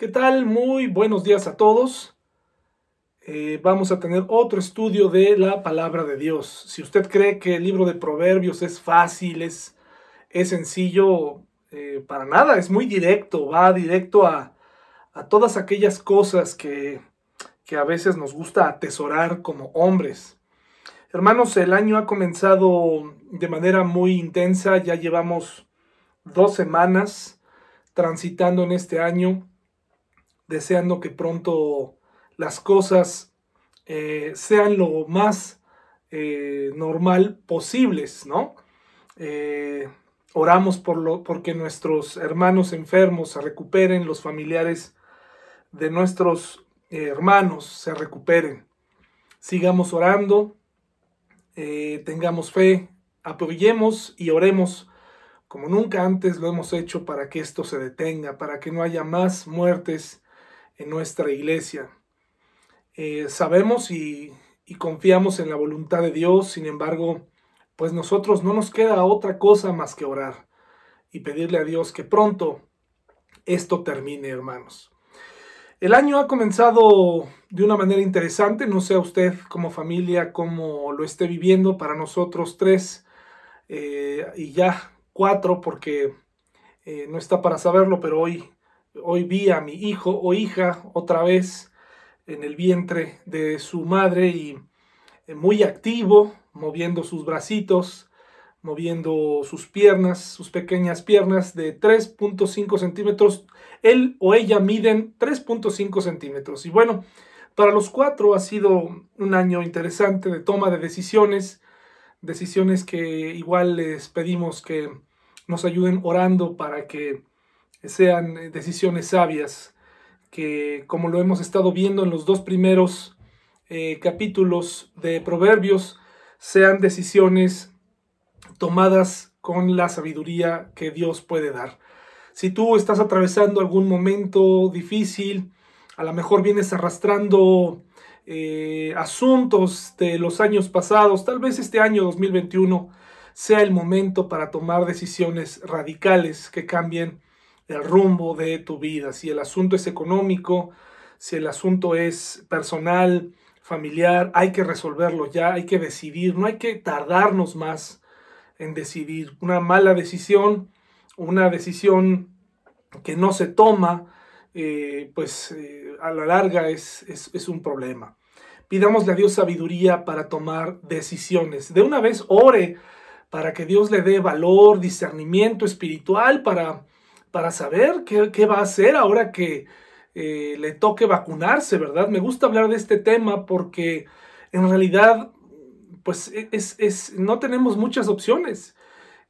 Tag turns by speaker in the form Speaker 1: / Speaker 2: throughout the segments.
Speaker 1: ¿Qué tal? Muy buenos días a todos. Eh, vamos a tener otro estudio de la palabra de Dios. Si usted cree que el libro de Proverbios es fácil, es, es sencillo, eh, para nada, es muy directo, va directo a, a todas aquellas cosas que, que a veces nos gusta atesorar como hombres. Hermanos, el año ha comenzado de manera muy intensa, ya llevamos dos semanas transitando en este año deseando que pronto las cosas eh, sean lo más eh, normal posibles, ¿no? Eh, oramos por lo, porque nuestros hermanos enfermos se recuperen, los familiares de nuestros hermanos se recuperen. Sigamos orando, tengamos fe, apoyemos y oremos como nunca antes lo hemos hecho para que esto se detenga, para que no haya más muertes en nuestra iglesia. Eh, sabemos y, confiamos en la voluntad de Dios, sin embargo, pues nosotros no nos queda otra cosa más que orar y pedirle a Dios que pronto esto termine, hermanos. El año ha comenzado de una manera interesante, no sé a usted como familia cómo lo esté viviendo, para nosotros tres eh, y ya cuatro, porque eh, no está para saberlo, pero hoy Hoy vi a mi hijo o hija otra vez en el vientre de su madre y eh, muy activo, moviendo sus bracitos, moviendo sus piernas, sus pequeñas piernas de 3.5 centímetros. Él o ella miden 3.5 centímetros. Y bueno, para los cuatro ha sido un año interesante de toma de decisiones, decisiones que igual les pedimos que nos ayuden orando para que sean eh, decisiones sabias, que como lo hemos estado viendo en los dos primeros eh, capítulos de Proverbios, sean decisiones tomadas con la sabiduría que Dios puede dar. Si tú estás atravesando algún momento difícil, a lo mejor vienes arrastrando eh, asuntos de los años pasados, tal vez este año 2021 sea el momento para tomar decisiones radicales que cambien el rumbo de tu vida. Si el asunto es económico, si el asunto es personal, familiar, hay que resolverlo ya, hay que decidir, no hay que tardarnos más en decidir. Una mala decisión, una decisión que no se toma, eh, pues eh, a la larga es, es, un problema. Pidámosle a Dios sabiduría para tomar decisiones. De una vez ore para que Dios le dé valor, discernimiento espiritual para para saber qué, va a hacer ahora que eh, le toque vacunarse, ¿verdad? Me gusta hablar de este tema porque en realidad, pues e, no tenemos muchas opciones.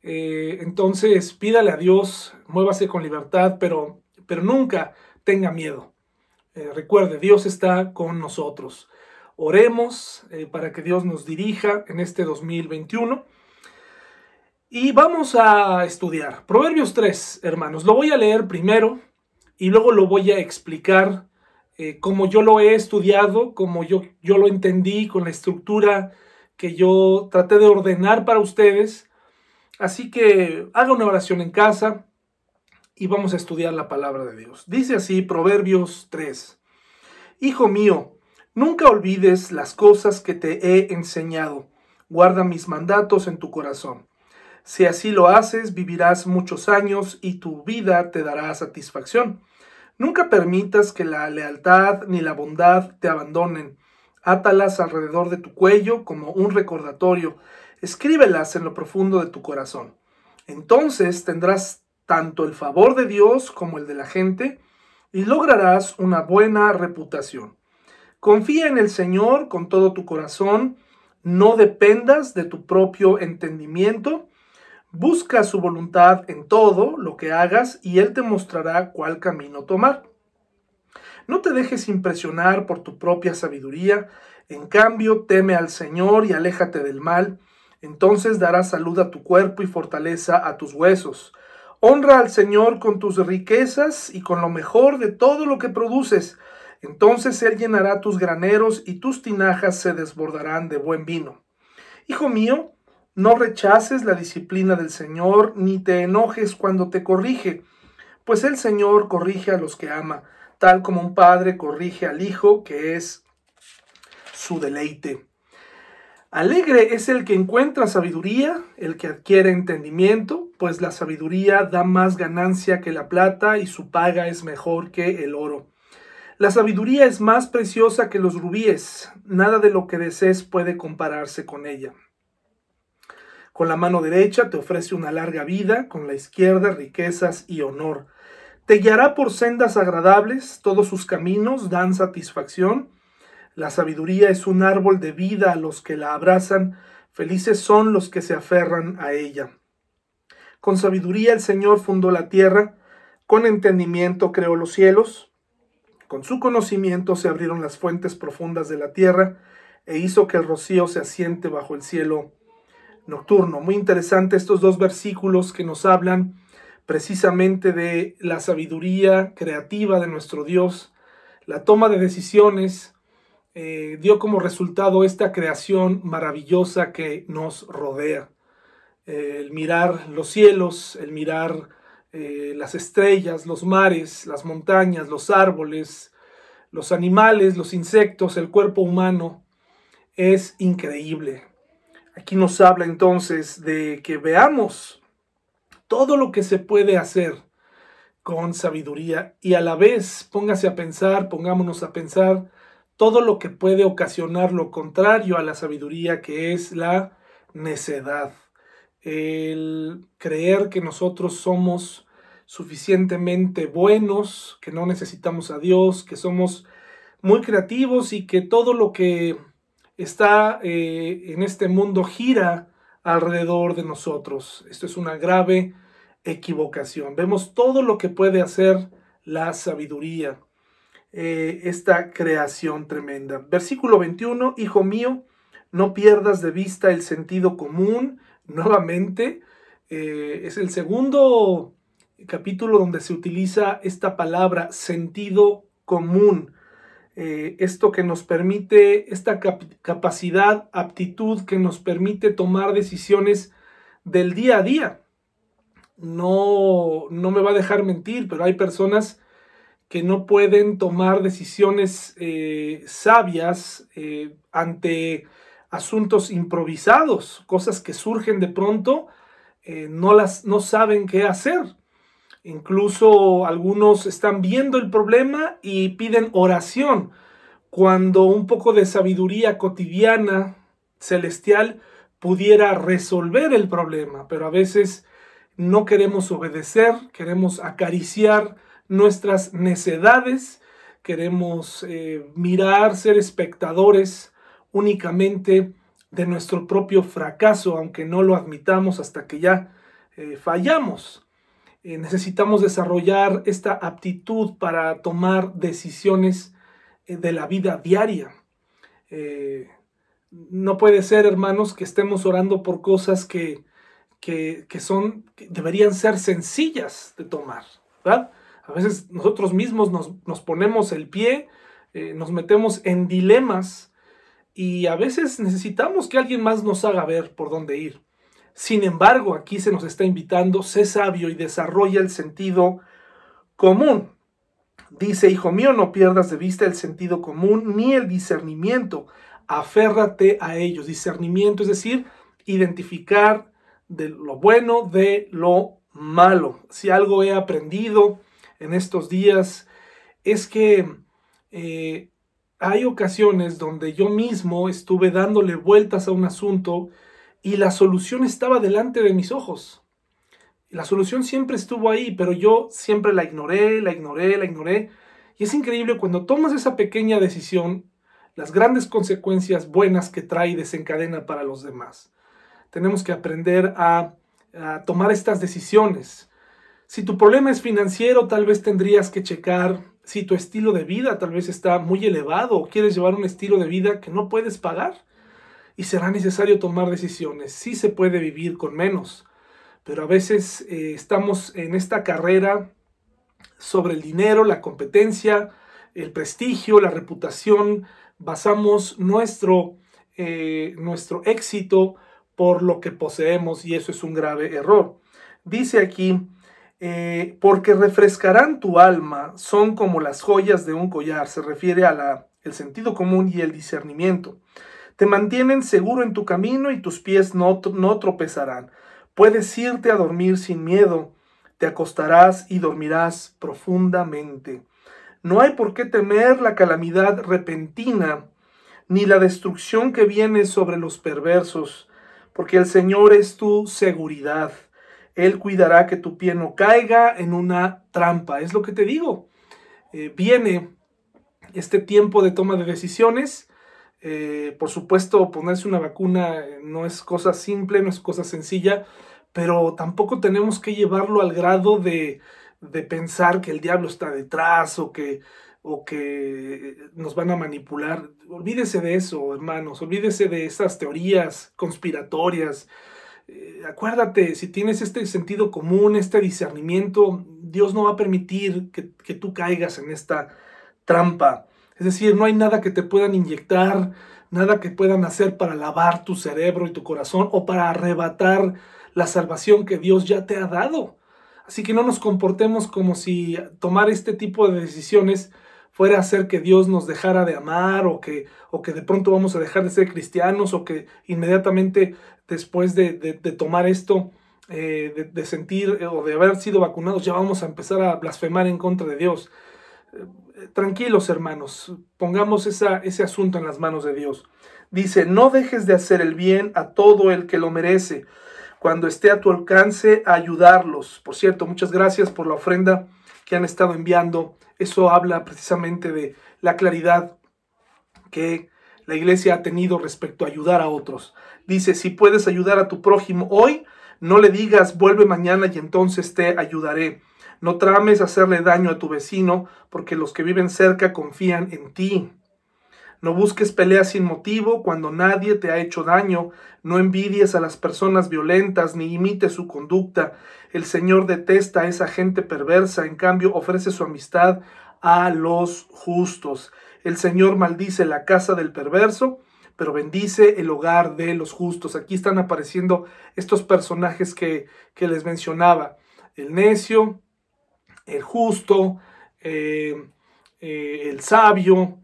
Speaker 1: Eh, entonces, pídale a Dios, muévase con libertad, pero, pero nunca tenga miedo. Eh, recuerde, Dios está con nosotros. Oremos para que Dios nos dirija en este 2021 y vamos a estudiar. Proverbios 3, hermanos. Lo voy a leer primero y luego lo voy a explicar eh, como yo lo he estudiado, como yo, yo lo entendí con la estructura que yo traté de ordenar para ustedes. Así que haga una oración en casa y vamos a estudiar la palabra de Dios. Dice así Proverbios 3. Hijo mío, nunca olvides las cosas que te he enseñado. Guarda mis mandatos en tu corazón si así lo haces, vivirás muchos años y tu vida te dará satisfacción. Nunca permitas que la lealtad ni la bondad te abandonen. Átalas alrededor de tu cuello como un recordatorio. Escríbelas en lo profundo de tu corazón. Entonces tendrás tanto el favor de Dios como el de la gente y lograrás una buena reputación. Confía en el Señor con todo tu corazón. No dependas de tu propio entendimiento Busca su voluntad en todo lo que hagas y Él te mostrará cuál camino tomar. No te dejes impresionar por tu propia sabiduría, en cambio teme al Señor y aléjate del mal, entonces darás salud a tu cuerpo y fortaleza a tus huesos. Honra al Señor con tus riquezas y con lo mejor de todo lo que produces, entonces Él llenará tus graneros y tus tinajas se desbordarán de buen vino. Hijo mío, no rechaces la disciplina del Señor, ni te enojes cuando te corrige, pues el Señor corrige a los que ama, tal como un padre corrige al hijo, que es su deleite. Alegre es el que encuentra sabiduría, el que adquiere entendimiento, pues la sabiduría da más ganancia que la plata y su paga es mejor que el oro. La sabiduría es más preciosa que los rubíes, nada de lo que desees puede compararse con ella. Con la mano derecha te ofrece una larga vida, con la izquierda riquezas y honor. Te guiará por sendas agradables, todos sus caminos dan satisfacción. La sabiduría es un árbol de vida a los que la abrazan, felices son los que se aferran a ella. Con sabiduría el Señor fundó la tierra, con entendimiento creó los cielos, con su conocimiento se abrieron las fuentes profundas de la tierra, e hizo que el rocío se asiente bajo el cielo nocturno. Muy interesante estos dos versículos que nos hablan precisamente de la sabiduría creativa de nuestro Dios, la toma de decisiones, eh, dio como resultado esta creación maravillosa que nos rodea. Eh, el mirar los cielos, el mirar eh, las estrellas, los mares, las montañas, los árboles, los animales, los insectos, el cuerpo humano, es increíble. Aquí nos habla entonces de que veamos todo lo que se puede hacer con sabiduría y a la vez póngase a pensar, pongámonos a pensar todo lo que puede ocasionar lo contrario a la sabiduría que es la necedad. El creer que nosotros somos suficientemente buenos, que no necesitamos a Dios, que somos muy creativos y que todo lo que está eh, en este mundo gira alrededor de nosotros. Esto es una grave equivocación. Vemos todo lo que puede hacer la sabiduría, eh, esta creación tremenda. Versículo 21, Hijo mío, no pierdas de vista el sentido común. Nuevamente, eh, es el segundo capítulo donde se utiliza esta palabra sentido común. Eh, esto que nos permite, esta capacidad, aptitud que nos permite tomar decisiones del día a día. No, no me va a dejar mentir, pero hay personas que no pueden tomar decisiones eh, sabias eh, ante asuntos improvisados, cosas que surgen de pronto, no, las, no saben qué hacer. Incluso algunos están viendo el problema y piden oración, cuando un poco de sabiduría cotidiana, celestial, pudiera resolver el problema, pero a veces no queremos obedecer, queremos acariciar nuestras necedades, queremos eh, mirar, ser espectadores únicamente de nuestro propio fracaso, aunque no lo admitamos hasta que ya eh, fallamos. Eh, necesitamos desarrollar esta aptitud para tomar decisiones eh, de la vida diaria. Eh, no puede ser, hermanos, que estemos orando por cosas que, que, son, deberían ser sencillas de tomar. A veces nosotros mismos nos, ponemos el pie, nos metemos en dilemas y a veces necesitamos que alguien más nos haga ver por dónde ir. Sin embargo, aquí se nos está invitando, sé sabio y desarrolla el sentido común. Dice, hijo mío, no pierdas de vista el sentido común ni el discernimiento. Aférrate a ellos. Discernimiento es decir, identificar de lo bueno de lo malo. Si algo he aprendido en estos días es que eh, hay ocasiones donde yo mismo estuve dándole vueltas a un asunto y la solución estaba delante de mis ojos. La solución siempre estuvo ahí, pero yo siempre la ignoré, la ignoré, la ignoré. Y es increíble cuando tomas esa pequeña decisión, las grandes consecuencias buenas que trae y desencadena para los demás. Tenemos que aprender a, a tomar estas decisiones. Si tu problema es financiero, tal vez tendrías que checar si tu estilo de vida tal vez está muy elevado o quieres llevar un estilo de vida que no puedes pagar y será necesario tomar decisiones. Sí se puede vivir con menos, pero a veces eh, estamos en esta carrera sobre el dinero, la competencia, el prestigio, la reputación. Basamos nuestro, eh, nuestro éxito por lo que poseemos y eso es un grave error. Dice aquí, eh, porque refrescarán tu alma, son como las joyas de un collar, se refiere a la, el sentido común y el discernimiento. Te mantienen seguro en tu camino y tus pies no, no tropezarán. Puedes irte a dormir sin miedo, te acostarás y dormirás profundamente. No hay por qué temer la calamidad repentina, ni la destrucción que viene sobre los perversos, porque el Señor es tu seguridad. Él cuidará que tu pie no caiga en una trampa. Es lo que te digo. Eh, viene este tiempo de toma de decisiones. Eh, por supuesto, ponerse una vacuna eh, no es cosa simple, no es cosa sencilla, pero tampoco tenemos que llevarlo al grado de, de pensar que el diablo está detrás o que, o que nos van a manipular. Olvídese de eso, hermanos, olvídese de esas teorías conspiratorias eh, acuérdate, si tienes este sentido común, este discernimiento, Dios no va a permitir que, que tú caigas en esta trampa. Es decir, no hay nada que te puedan inyectar, nada que puedan hacer para lavar tu cerebro y tu corazón o para arrebatar la salvación que Dios ya te ha dado. Así que no nos comportemos como si tomar este tipo de decisiones fuera a hacer que Dios nos dejara de amar o que, o que de pronto vamos a dejar de ser cristianos o que inmediatamente después de, tomar esto, eh, de, sentir o de haber sido vacunados, ya vamos a empezar a blasfemar en contra de Dios. Tranquilos hermanos, pongamos esa, ese asunto en las manos de Dios. Dice, no dejes de hacer el bien a todo el que lo merece, cuando esté a tu alcance, ayudarlos. Por cierto, muchas gracias por la ofrenda que han estado enviando eso habla precisamente de la claridad que la iglesia ha tenido respecto a ayudar a otros. Dice, si puedes ayudar a tu prójimo hoy, no le digas vuelve mañana y entonces te ayudaré. No trames hacerle daño a tu vecino, porque los que viven cerca confían en ti. No busques peleas sin motivo cuando nadie te ha hecho daño. No envidies a las personas violentas ni imites su conducta. El Señor detesta a esa gente perversa, en cambio ofrece su amistad a los justos. El Señor maldice la casa del perverso, pero bendice el hogar de los justos. Aquí están apareciendo estos personajes que, les mencionaba. El necio, el justo, eh, eh, el sabio,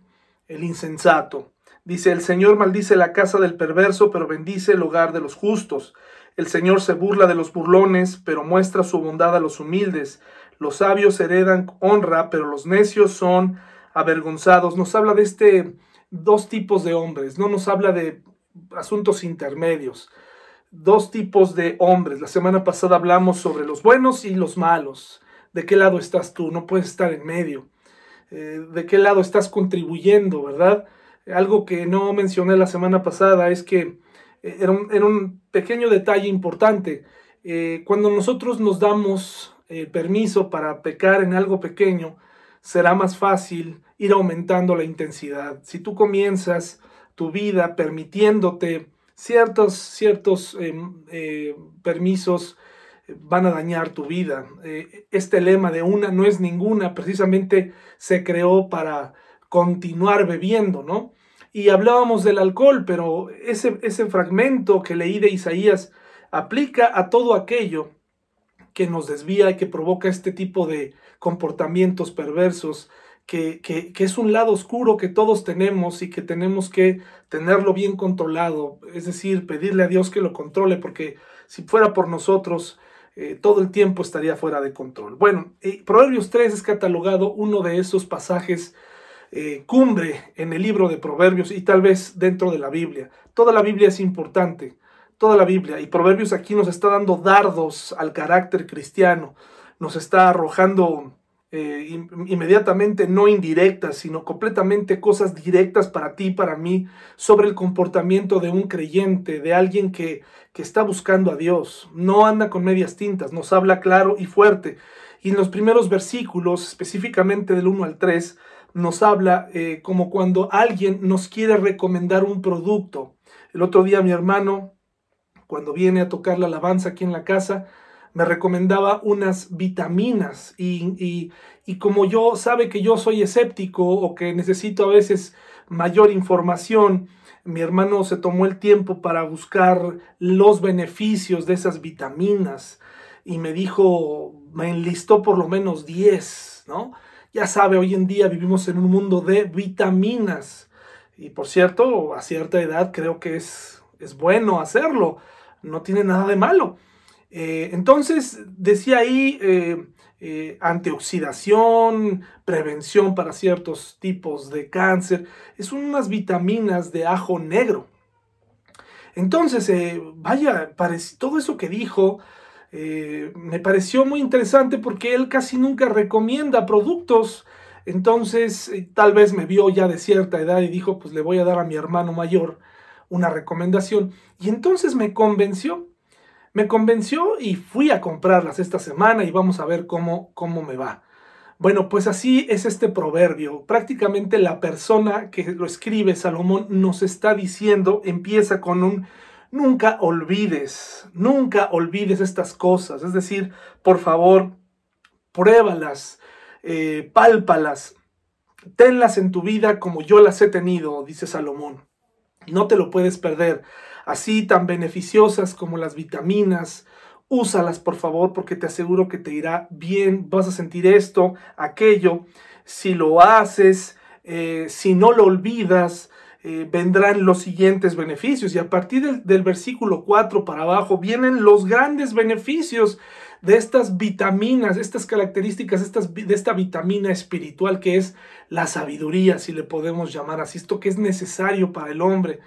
Speaker 1: el insensato. Dice, el Señor maldice la casa del perverso, pero bendice el hogar de los justos. El Señor se burla de los burlones, pero muestra su bondad a los humildes. Los sabios heredan honra, pero los necios son avergonzados. Nos habla de este dos tipos de hombres, no nos habla de asuntos intermedios. Dos tipos de hombres. La semana pasada hablamos sobre los buenos y los malos. ¿De qué lado estás tú? No puedes estar en medio. Eh, de qué lado estás contribuyendo, ¿verdad? Algo que no mencioné la semana pasada es que eh, era un, pequeño detalle importante. Eh, cuando nosotros nos damos permiso para pecar en algo pequeño, será más fácil ir aumentando la intensidad. Si tú comienzas tu vida permitiéndote ciertos, ciertos em, permisos van a dañar tu vida. Eh, este lema de una no es ninguna precisamente se creó para continuar bebiendo, ¿no? Y hablábamos del alcohol, pero ese, ese fragmento que leí de Isaías aplica a todo aquello que nos desvía y que provoca este tipo de comportamientos perversos, que, que, que, es un lado oscuro que todos tenemos y que tenemos que tenerlo bien controlado, es decir, pedirle a Dios que lo controle, porque si fuera por nosotros, eh, todo el tiempo estaría fuera de control. Bueno, Proverbios 3 es catalogado uno de esos pasajes eh, cumbre en el libro de Proverbios y tal vez dentro de la Biblia. Toda la Biblia es importante, toda la Biblia. Y Proverbios aquí nos está dando dardos al carácter cristiano, nos está arrojando eh, inmediatamente no indirectas, sino completamente cosas directas para ti, para mí, sobre el comportamiento de un creyente, de alguien que, que está buscando a Dios. No anda con medias tintas, nos habla claro y fuerte. Y en los primeros versículos, específicamente del 1 al 3, nos habla eh, como cuando alguien nos quiere recomendar un producto. El otro día mi hermano, cuando viene a tocar la alabanza aquí en la casa, me recomendaba unas vitaminas y, como yo sabe que yo soy escéptico o que necesito a veces mayor información, mi hermano se tomó el tiempo para buscar los beneficios de esas vitaminas y me dijo, me enlistó por lo menos 10, ¿no? Ya sabe, hoy en día vivimos en un mundo de vitaminas. Y por cierto, a cierta edad creo que es, es bueno hacerlo, no tiene nada de malo. Eh, entonces, decía ahí eh, eh, antioxidación, prevención para ciertos tipos de cáncer. Es unas vitaminas de ajo negro. Entonces, vaya, todo eso que dijo me pareció muy interesante porque él casi nunca recomienda productos. Entonces, tal vez me vio ya de cierta edad y dijo, pues le voy a dar a mi hermano mayor una recomendación. Y entonces me convenció me convenció y fui a comprarlas esta semana y vamos a ver cómo, cómo me va. Bueno, pues así es este proverbio. Prácticamente la persona que lo escribe, Salomón, nos está diciendo, empieza con un nunca olvides, nunca olvides estas cosas. Es decir, por favor, pruébalas, eh, pálpalas, tenlas en tu vida como yo las he tenido, dice Salomón. No te lo puedes perder así tan beneficiosas como las vitaminas. Úsalas, por favor, porque te aseguro que te irá bien. Vas a sentir esto, aquello. Si lo haces, eh, si no lo olvidas, eh, vendrán los siguientes beneficios. Y a partir del, versículo 4 para abajo vienen los grandes beneficios de estas vitaminas, estas características de esta vitamina espiritual que es la sabiduría, si le podemos llamar así, esto que es necesario para el hombre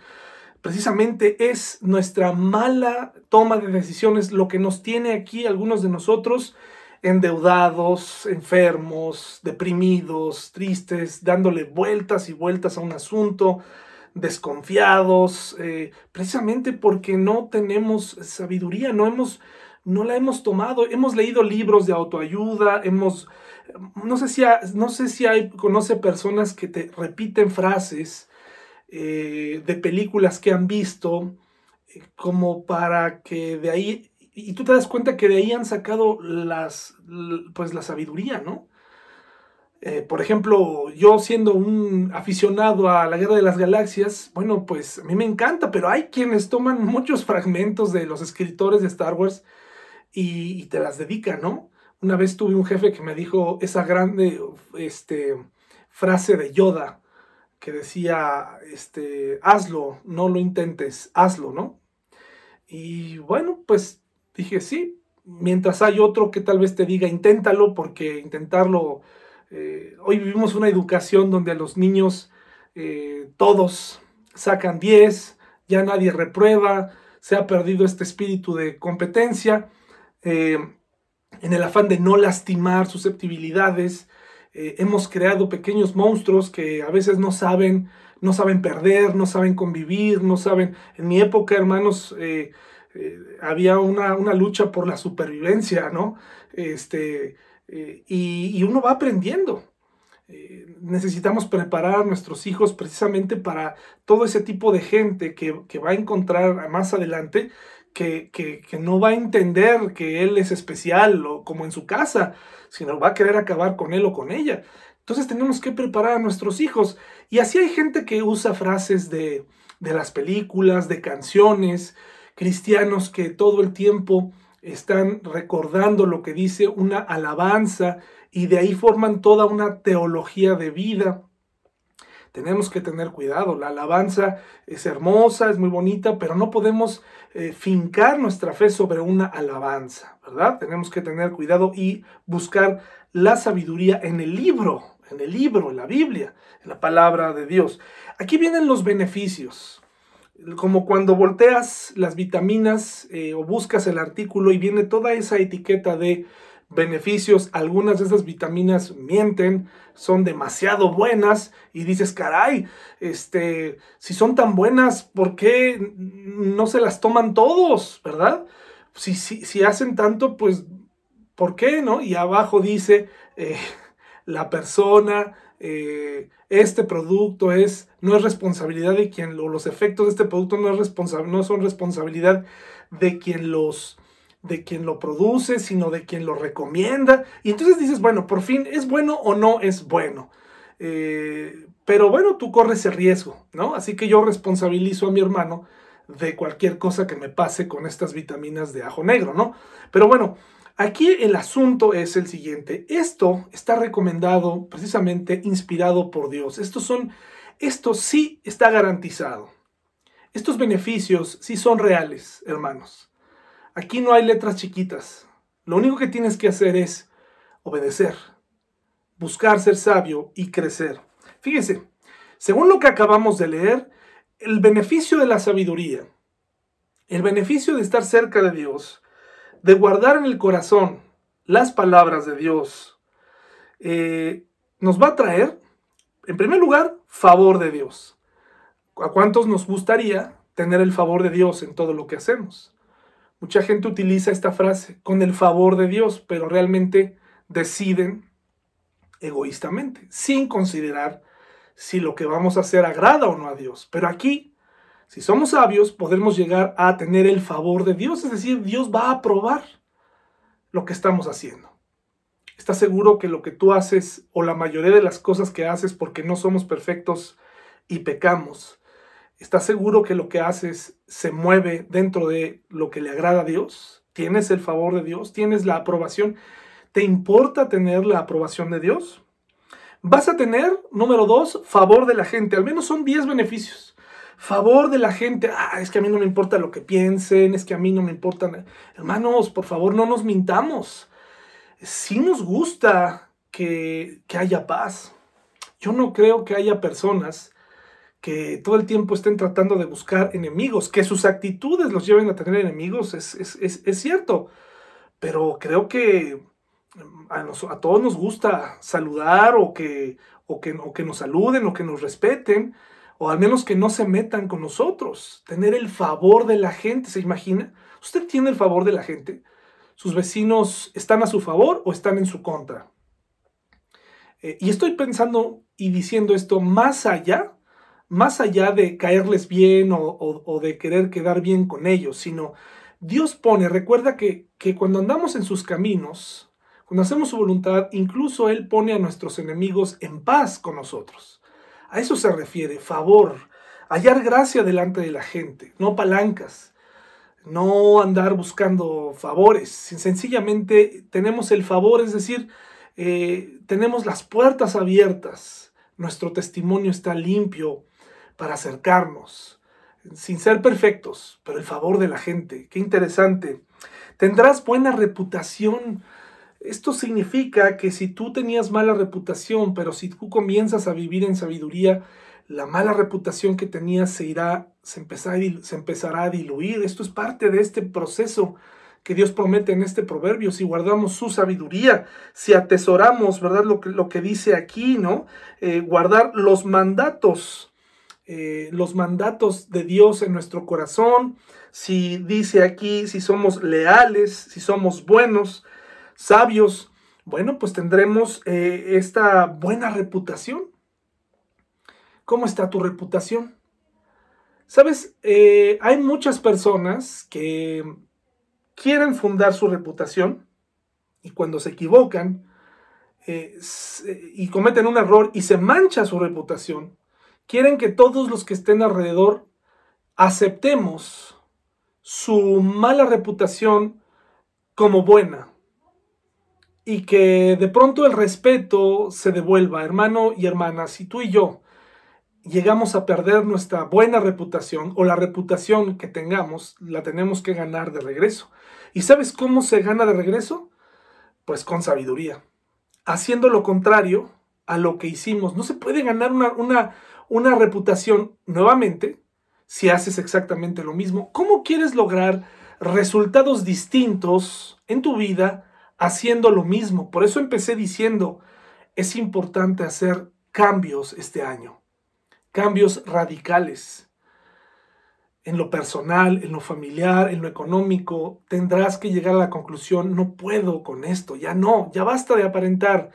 Speaker 1: precisamente es nuestra mala toma de decisiones lo que nos tiene aquí algunos de nosotros endeudados, enfermos, deprimidos, tristes, dándole vueltas y vueltas a un asunto, desconfiados, eh, precisamente porque no tenemos sabiduría, no hemos, no la hemos tomado, hemos leído libros de autoayuda, hemos, no sé si, no sé si hay, conoce personas que te repiten frases, eh, de películas que han visto, eh, como para que de ahí, y tú te das cuenta que de ahí han sacado las, pues la sabiduría, ¿no? Eh, por ejemplo, yo siendo un aficionado a la Guerra de las Galaxias, bueno, pues a mí me encanta, pero hay quienes toman muchos fragmentos de los escritores de Star Wars y, y te las dedican, ¿no? Una vez tuve un jefe que me dijo esa grande este, frase de Yoda, que decía, este, hazlo, no lo intentes, hazlo, ¿no? Y bueno, pues dije, sí, mientras hay otro que tal vez te diga, inténtalo, porque intentarlo, eh, hoy vivimos una educación donde los niños eh, todos sacan 10, ya nadie reprueba, se ha perdido este espíritu de competencia, eh, en el afán de no lastimar susceptibilidades, eh, hemos creado pequeños monstruos que a veces no saben, no saben perder, no saben convivir, no saben... En mi época, hermanos, eh, eh, había una, lucha por la supervivencia, ¿no? Este, y, uno va aprendiendo. necesitamos preparar a nuestros hijos precisamente para todo ese tipo de gente que, que va a encontrar más adelante que, no va a entender que él es especial o como en su casa, sino va a querer acabar con él o con ella. Entonces tenemos que preparar a nuestros hijos. Y así hay gente que usa frases de, de las películas, de canciones, cristianos que todo el tiempo están recordando lo que dice una alabanza y de ahí forman toda una teología de vida tenemos que tener cuidado. La alabanza es hermosa, es muy bonita, pero no podemos eh, fincar nuestra fe sobre una alabanza, ¿verdad? Tenemos que tener cuidado y buscar la sabiduría en el libro, en el libro, en la Biblia, en la palabra de Dios. Aquí vienen los beneficios. Como cuando volteas las vitaminas eh, o buscas el artículo y viene toda esa etiqueta de beneficios. Algunas de esas vitaminas mienten, son demasiado buenas y dices, caray, este, si son tan buenas, ¿por qué no se las toman todos, verdad? Si, si, si hacen tanto, pues, ¿por qué no? Y abajo dice, eh, la persona, eh, este producto es, no es responsabilidad de quien, lo, los efectos de este producto no, es no son responsabilidad de quien los de quien lo produce, sino de quien lo recomienda. Y entonces dices, bueno, por fin, ¿es bueno o no es bueno? Eh, pero bueno, tú corres el riesgo, ¿no? Así que yo responsabilizo a mi hermano de cualquier cosa que me pase con estas vitaminas de ajo negro, ¿no? Pero bueno, Aquí el asunto es el siguiente. Esto está recomendado, precisamente inspirado por Dios. Estos son, esto sí está garantizado. Estos beneficios sí son reales, hermanos. Aquí no hay letras chiquitas. Lo único que tienes que hacer es obedecer, buscar ser sabio y crecer. Fíjese, según lo que acabamos de leer, el beneficio de la sabiduría, el beneficio de estar cerca de Dios, de guardar en el corazón las palabras de Dios, eh, nos va a traer, en primer lugar, favor de Dios. ¿A cuántos nos gustaría tener el favor de Dios en todo lo que hacemos? Mucha gente utiliza esta frase, con el favor de Dios, pero realmente deciden egoístamente, sin considerar si lo que vamos a hacer agrada o no a Dios. Pero aquí, si somos sabios, podemos llegar a tener el favor de Dios, es decir, Dios va a aprobar lo que estamos haciendo. ¿Estás seguro que lo que tú haces o la mayoría de las cosas que haces porque no somos perfectos y pecamos, ¿estás seguro que lo que haces se mueve dentro de lo que le agrada a Dios? ¿Tienes el favor de Dios? ¿Tienes la aprobación? ¿Te importa tener la aprobación de Dios? Vas a tener, número dos, favor de la gente. Al menos son 10 beneficios. Favor de la gente. Ah, es que a mí no me importa lo que piensen, es que a mí no me importa. Hermanos, por favor, no nos mintamos. Sí nos gusta que, que haya paz. Yo no creo que haya personas que todo el tiempo estén tratando de buscar enemigos, que sus actitudes los lleven a tener enemigos, es, es, es, es cierto. Pero creo que a, todos nos gusta saludar o que, o, que, o que nos saluden o que nos respeten, o al menos que no se metan con nosotros. Tener el favor de la gente, ¿se imagina? ¿Usted tiene el favor de la gente? ¿Sus vecinos están a su favor o están en su contra? Eh, y estoy pensando y diciendo esto más allá, más allá de caerles bien o, de querer quedar bien con ellos, sino Dios pone, recuerda que, que cuando andamos en sus caminos, cuando hacemos su voluntad, incluso Él pone a nuestros enemigos en paz con nosotros. A eso se refiere, favor, hallar gracia delante de la gente, no palancas, no andar buscando favores. Sencillamente tenemos el favor, es decir, eh, tenemos las puertas abiertas, nuestro testimonio está limpio para acercarnos, sin ser perfectos, pero el favor de la gente. Qué interesante. Tendrás buena reputación esto significa que si tú tenías mala reputación, pero si tú comienzas a vivir en sabiduría, la mala reputación que tenías se irá, se empezará, se empezará a diluir. Esto es parte de este proceso que Dios promete en este proverbio, si guardamos su sabiduría, si atesoramos, ¿verdad? Lo que, lo que dice aquí, ¿no? Eh, guardar los mandatos, eh, los mandatos de Dios en nuestro corazón, si dice aquí, si somos leales, si somos buenos, sabios, bueno, pues tendremos eh, esta buena reputación. ¿Cómo está tu reputación? Sabes, eh, hay muchas personas que quieren fundar su reputación y cuando se equivocan y cometen un error y se mancha su reputación, quieren que todos los que estén alrededor aceptemos su mala reputación como buena y que de pronto el respeto se devuelva, hermano y hermana, si tú y yo llegamos a perder nuestra buena reputación o la reputación que tengamos, la tenemos que ganar de regreso. ¿Y sabes cómo se gana de regreso? Pues con sabiduría, haciendo lo contrario a lo que hicimos. No se puede ganar una, una, una reputación nuevamente si haces exactamente lo mismo. ¿Cómo quieres lograr resultados distintos en tu vida? haciendo lo mismo. Por eso empecé diciendo, es importante hacer cambios este año, cambios radicales. En lo personal, en lo familiar, en lo económico, tendrás que llegar a la conclusión, no puedo con esto, ya no, ya basta de aparentar,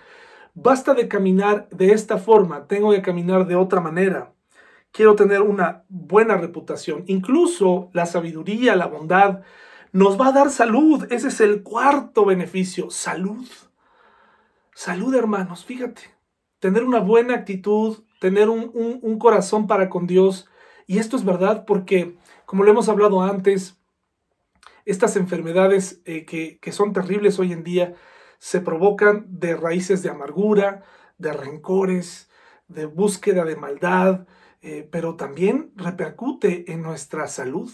Speaker 1: basta de caminar de esta forma, tengo que caminar de otra manera. Quiero tener una buena reputación, incluso la sabiduría, la bondad, nos va a dar salud. Ese es el cuarto beneficio, salud. Salud, hermanos, fíjate. Tener una buena actitud, tener un, corazón para con Dios. Y esto es verdad porque, como lo hemos hablado antes, estas enfermedades eh, que, que son terribles hoy en día se provocan de raíces de amargura, de rencores, de búsqueda de maldad, eh, pero también repercute en nuestra salud.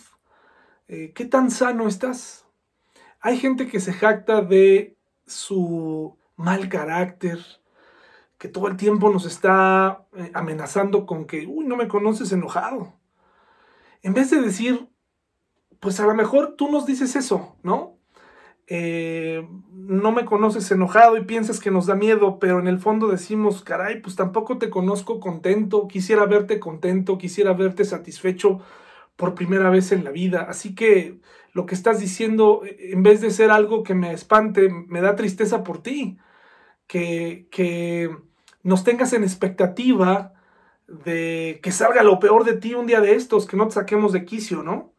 Speaker 1: Eh, ¿Qué tan sano estás? Hay gente que se jacta de su mal carácter, que todo el tiempo nos está eh, amenazando con que, uy, no me conoces enojado. En vez de decir, pues a lo mejor tú nos dices eso, ¿no? Eh, no me conoces enojado y piensas que nos da miedo, pero en el fondo decimos, caray, pues tampoco te conozco contento, quisiera verte contento, quisiera verte satisfecho por primera vez en la vida. Así que lo que estás diciendo, en vez de ser algo que me espante, me da tristeza por ti, que, que nos tengas en expectativa de que salga lo peor de ti un día de estos, que no te saquemos de quicio, ¿no?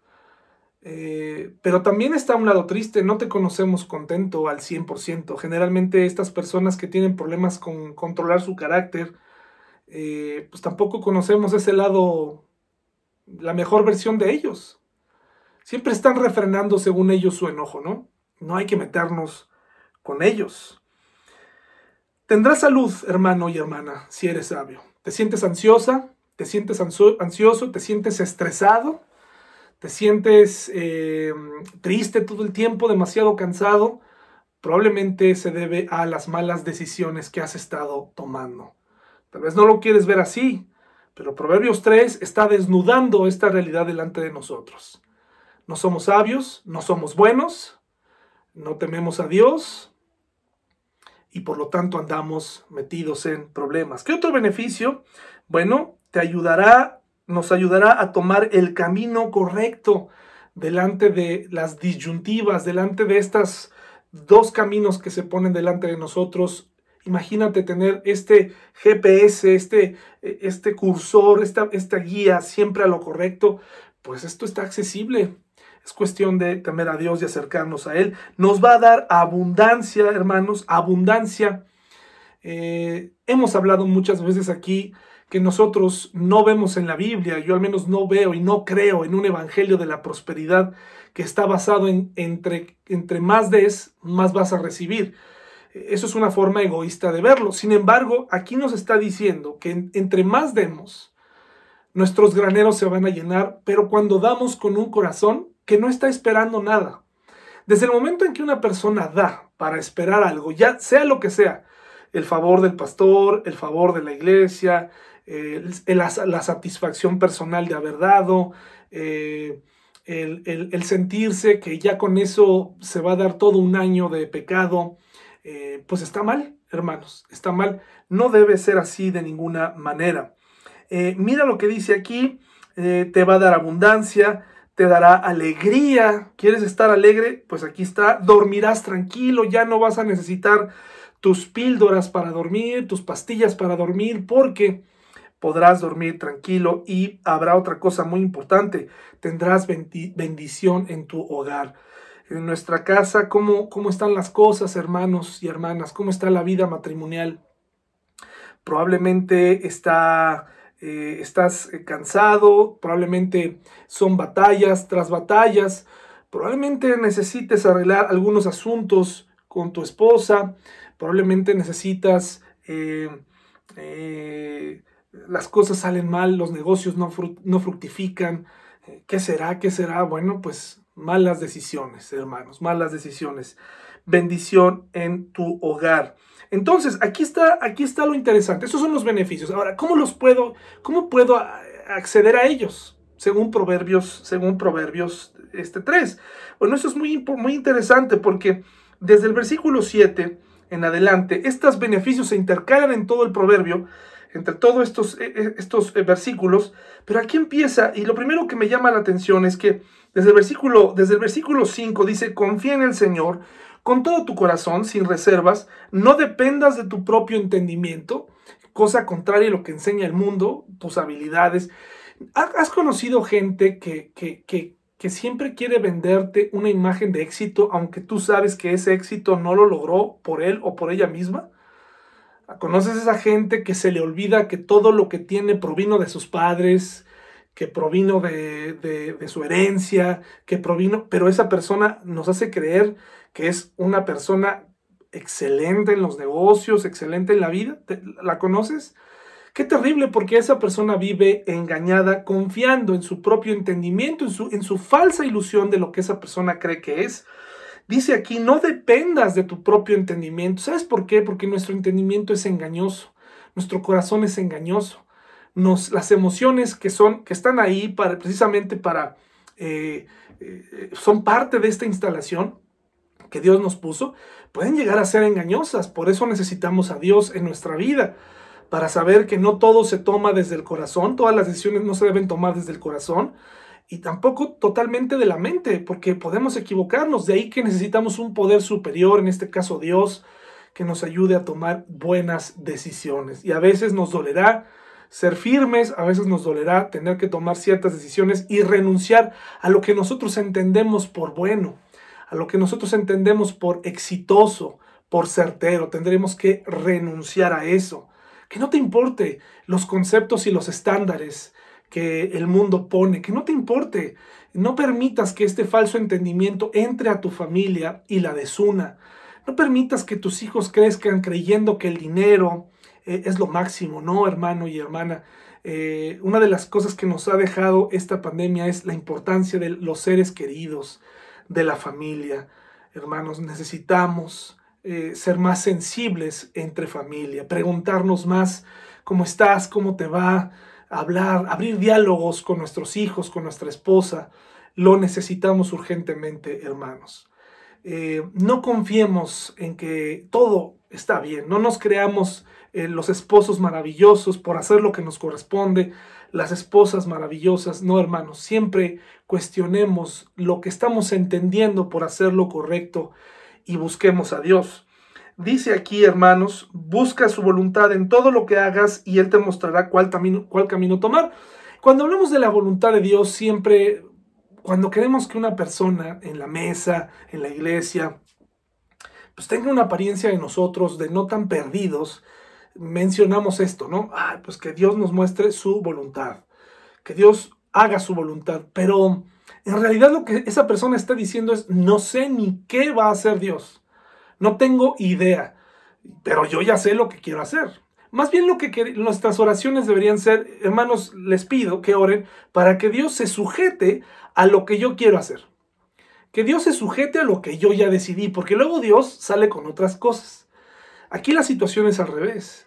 Speaker 1: Eh, pero también está un lado triste, no te conocemos contento al 100%. Generalmente estas personas que tienen problemas con controlar su carácter, eh, pues tampoco conocemos ese lado, la mejor versión de ellos. Siempre están refrenando según ellos su enojo, ¿no? No hay que meternos con ellos. Tendrás salud, hermano y hermana, si eres sabio. ¿Te sientes ansiosa? ¿Te sientes ansioso? ¿Te sientes estresado? Te sientes eh, triste todo el tiempo, demasiado cansado, probablemente se debe a las malas decisiones que has estado tomando. Tal vez no lo quieres ver así, pero Proverbios 3 está desnudando esta realidad delante de nosotros. No somos sabios, no somos buenos, no tememos a Dios y por lo tanto andamos metidos en problemas. ¿Qué otro beneficio? Bueno, te ayudará nos ayudará a tomar el camino correcto delante de las disyuntivas, delante de estas dos caminos que se ponen delante de nosotros. Imagínate tener este GPS, este, este cursor, esta, esta guía siempre a lo correcto. Pues esto está accesible. Es cuestión de temer a Dios y acercarnos a Él. Nos va a dar abundancia, hermanos, abundancia. Eh, hemos hablado muchas veces aquí que nosotros no vemos en la Biblia, yo al menos no veo y no creo en un evangelio de la prosperidad que está basado en entre, entre más des, más vas a recibir. Eso es una forma egoísta de verlo. Sin embargo, aquí nos está diciendo que entre más demos, nuestros graneros se van a llenar, pero cuando damos con un corazón que no está esperando nada. Desde el momento en que una persona da para esperar algo, ya sea lo que sea, el favor del pastor, el favor de la iglesia, eh, la, satisfacción personal de haber dado, eh, el, sentirse que ya con eso se va a dar todo un año de pecado, eh, pues está mal, hermanos, está mal. No debe ser así de ninguna manera. mira lo que dice aquí, te va a dar abundancia, te dará alegría. ¿Quieres estar alegre? Pues aquí está, dormirás tranquilo, ya no vas a necesitar tus píldoras para dormir, tus pastillas para dormir, porque podrás dormir tranquilo y habrá otra cosa muy importante, tendrás bendición en tu hogar. En nuestra casa, ¿cómo, ¿cómo están las cosas, hermanos y hermanas? ¿Cómo está la vida matrimonial? Probablemente está, eh, estás eh, cansado, probablemente son batallas tras batallas, probablemente necesites arreglar algunos asuntos con tu esposa, probablemente necesitas... Eh, las cosas salen mal, los negocios no, fructifican. Eh, ¿Qué será? ¿Qué será? Bueno, pues malas decisiones, hermanos, malas decisiones. Bendición en tu hogar. Entonces, aquí está, aquí está lo interesante. Esos son los beneficios. Ahora, ¿cómo los puedo, cómo puedo acceder a ellos? Según Proverbios, según Proverbios este 3. Bueno, eso es muy, muy interesante porque desde el versículo 7 en adelante, estos beneficios se intercalan en todo el proverbio entre todos estos, eh, eh, estos eh, versículos, pero aquí empieza, y lo primero que me llama la atención es que desde el versículo, desde el versículo 5 dice, confía en el Señor con todo tu corazón, sin reservas, no dependas de tu propio entendimiento, cosa contraria a lo que enseña el mundo, tus habilidades. ¿Has conocido gente que, que, que, que siempre quiere venderte una imagen de éxito, aunque tú sabes que ese éxito no lo logró por él o por ella misma? ¿Conoces esa gente que se le olvida que todo lo que tiene provino de sus padres, que provino de, de, su herencia, que provino, pero esa persona nos hace creer que es una persona excelente en los negocios, excelente en la vida. ¿La conoces? Qué terrible porque esa persona vive engañada, confiando en su propio entendimiento, en su, en su falsa ilusión de lo que esa persona cree que es. Dice aquí, no dependas de tu propio entendimiento. ¿Sabes por qué? Porque nuestro entendimiento es engañoso, nuestro corazón es engañoso. Nos, las emociones que, son, que están ahí para, precisamente para, eh, eh, son parte de esta instalación que Dios nos puso, pueden llegar a ser engañosas. Por eso necesitamos a Dios en nuestra vida para saber que no todo se toma desde el corazón, todas las decisiones no se deben tomar desde el corazón y tampoco totalmente de la mente, porque podemos equivocarnos, de ahí que necesitamos un poder superior, en este caso Dios, que nos ayude a tomar buenas decisiones. Y a veces nos dolerá ser firmes, a veces nos dolerá tener que tomar ciertas decisiones y renunciar a lo que nosotros entendemos por bueno, a lo que nosotros entendemos por exitoso, por certero. Tendremos que renunciar a eso que no te importe los conceptos y los estándares que el mundo pone, que no te importe, no permitas que este falso entendimiento entre a tu familia y la desuna. No permitas que tus hijos crezcan creyendo que el dinero eh, es lo máximo, no, hermano y hermana. Eh, una de las cosas que nos ha dejado esta pandemia es la importancia de los seres queridos, de la familia. Hermanos, necesitamos eh, ser más sensibles entre familia, preguntarnos más cómo estás, cómo te va, hablar, abrir diálogos con nuestros hijos, con nuestra esposa. Lo necesitamos urgentemente, hermanos. Eh, no confiemos en que todo está bien, no nos creamos eh, los esposos maravillosos por hacer lo que nos corresponde, las esposas maravillosas, no hermanos, siempre cuestionemos lo que estamos entendiendo por hacer lo correcto y busquemos a Dios. Dice aquí, hermanos, busca su voluntad en todo lo que hagas y Él te mostrará cuál camino, cuál camino tomar. Cuando hablamos de la voluntad de Dios, siempre, cuando queremos que una persona en la mesa, en la iglesia, pues tenga una apariencia de nosotros, de no tan perdidos, mencionamos esto, ¿no? pues que Dios nos muestre su voluntad, que Dios haga su voluntad, pero en realidad lo que esa persona está diciendo es, no sé ni qué va a hacer Dios. No tengo idea, pero yo ya sé lo que quiero hacer. Más bien lo que nuestras oraciones deberían ser, hermanos, les pido que oren para que Dios se sujete a lo que yo quiero hacer. Que Dios se sujete a lo que yo ya decidí, porque luego Dios sale con otras cosas. Aquí la situación es al revés.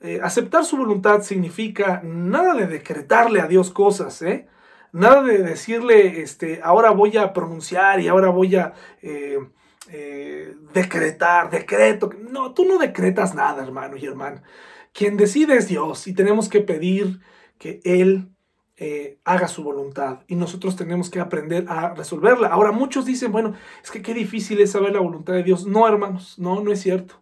Speaker 1: Eh, aceptar su voluntad significa nada de decretarle a Dios cosas, ¿eh? Nada de decirle, este, ahora voy a pronunciar y ahora voy a eh, eh, decretar, decreto. No, tú no decretas nada, hermano y hermana. Quien decide es Dios y tenemos que pedir que Él eh, haga su voluntad y nosotros tenemos que aprender a resolverla. Ahora muchos dicen, bueno, es que qué difícil es saber la voluntad de Dios. No, hermanos, no, no es cierto.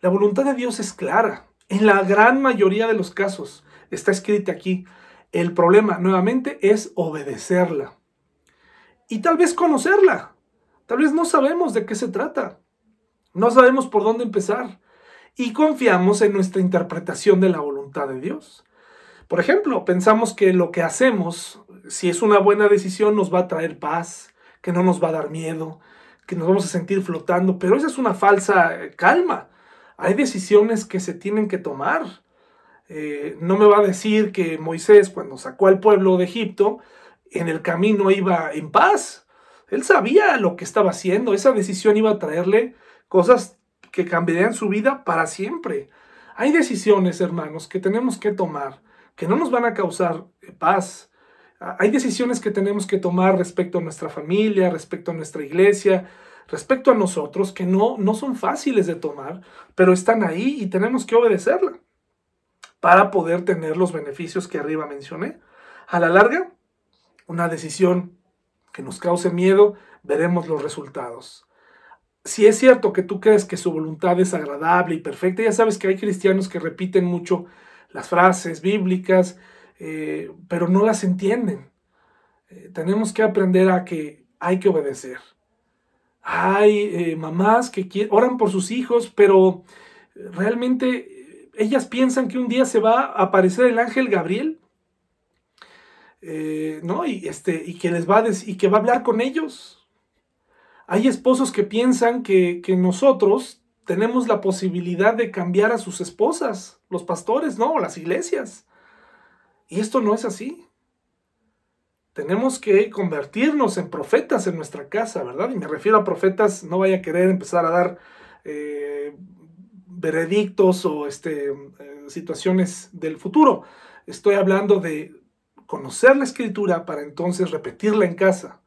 Speaker 1: La voluntad de Dios es clara. En la gran mayoría de los casos está escrita aquí. El problema, nuevamente, es obedecerla. Y tal vez conocerla. Tal vez no sabemos de qué se trata. No sabemos por dónde empezar. Y confiamos en nuestra interpretación de la voluntad de Dios. Por ejemplo, pensamos que lo que hacemos, si es una buena decisión, nos va a traer paz, que no nos va a dar miedo, que nos vamos a sentir flotando, pero esa es una falsa eh, calma. Hay decisiones que se tienen que tomar. Eh, no me va a decir que Moisés, cuando sacó al pueblo de Egipto, en el camino iba en paz. Él sabía lo que estaba haciendo. Esa decisión iba a traerle cosas que cambiarían su vida para siempre. Hay decisiones, hermanos, que tenemos que tomar, que no nos van a causar paz. Hay decisiones que tenemos que tomar respecto a nuestra familia, respecto a nuestra iglesia, respecto a nosotros, que no, no son fáciles de tomar, pero están ahí y tenemos que obedecerla para poder tener los beneficios que arriba mencioné. A la larga, una decisión que nos cause miedo, veremos los resultados. Si es cierto que tú crees que su voluntad es agradable y perfecta, ya sabes que hay cristianos que repiten mucho las frases bíblicas, eh, pero no las entienden. Eh, tenemos que aprender a que hay que obedecer. Hay eh, mamás que oran por sus hijos, pero realmente ellas piensan que un día se va a aparecer el ángel Gabriel eh, ¿no? Y, este, y que les va a y que va a hablar con ellos. Hay esposos que piensan que, que nosotros tenemos la posibilidad de cambiar a sus esposas, los pastores, no, las iglesias. Y esto no es así. Tenemos que convertirnos en profetas en nuestra casa, ¿verdad? Y me refiero a profetas, no vaya a querer empezar a dar eh, veredictos o este, eh, situaciones del futuro. Estoy hablando de conocer la escritura para entonces repetirla en casa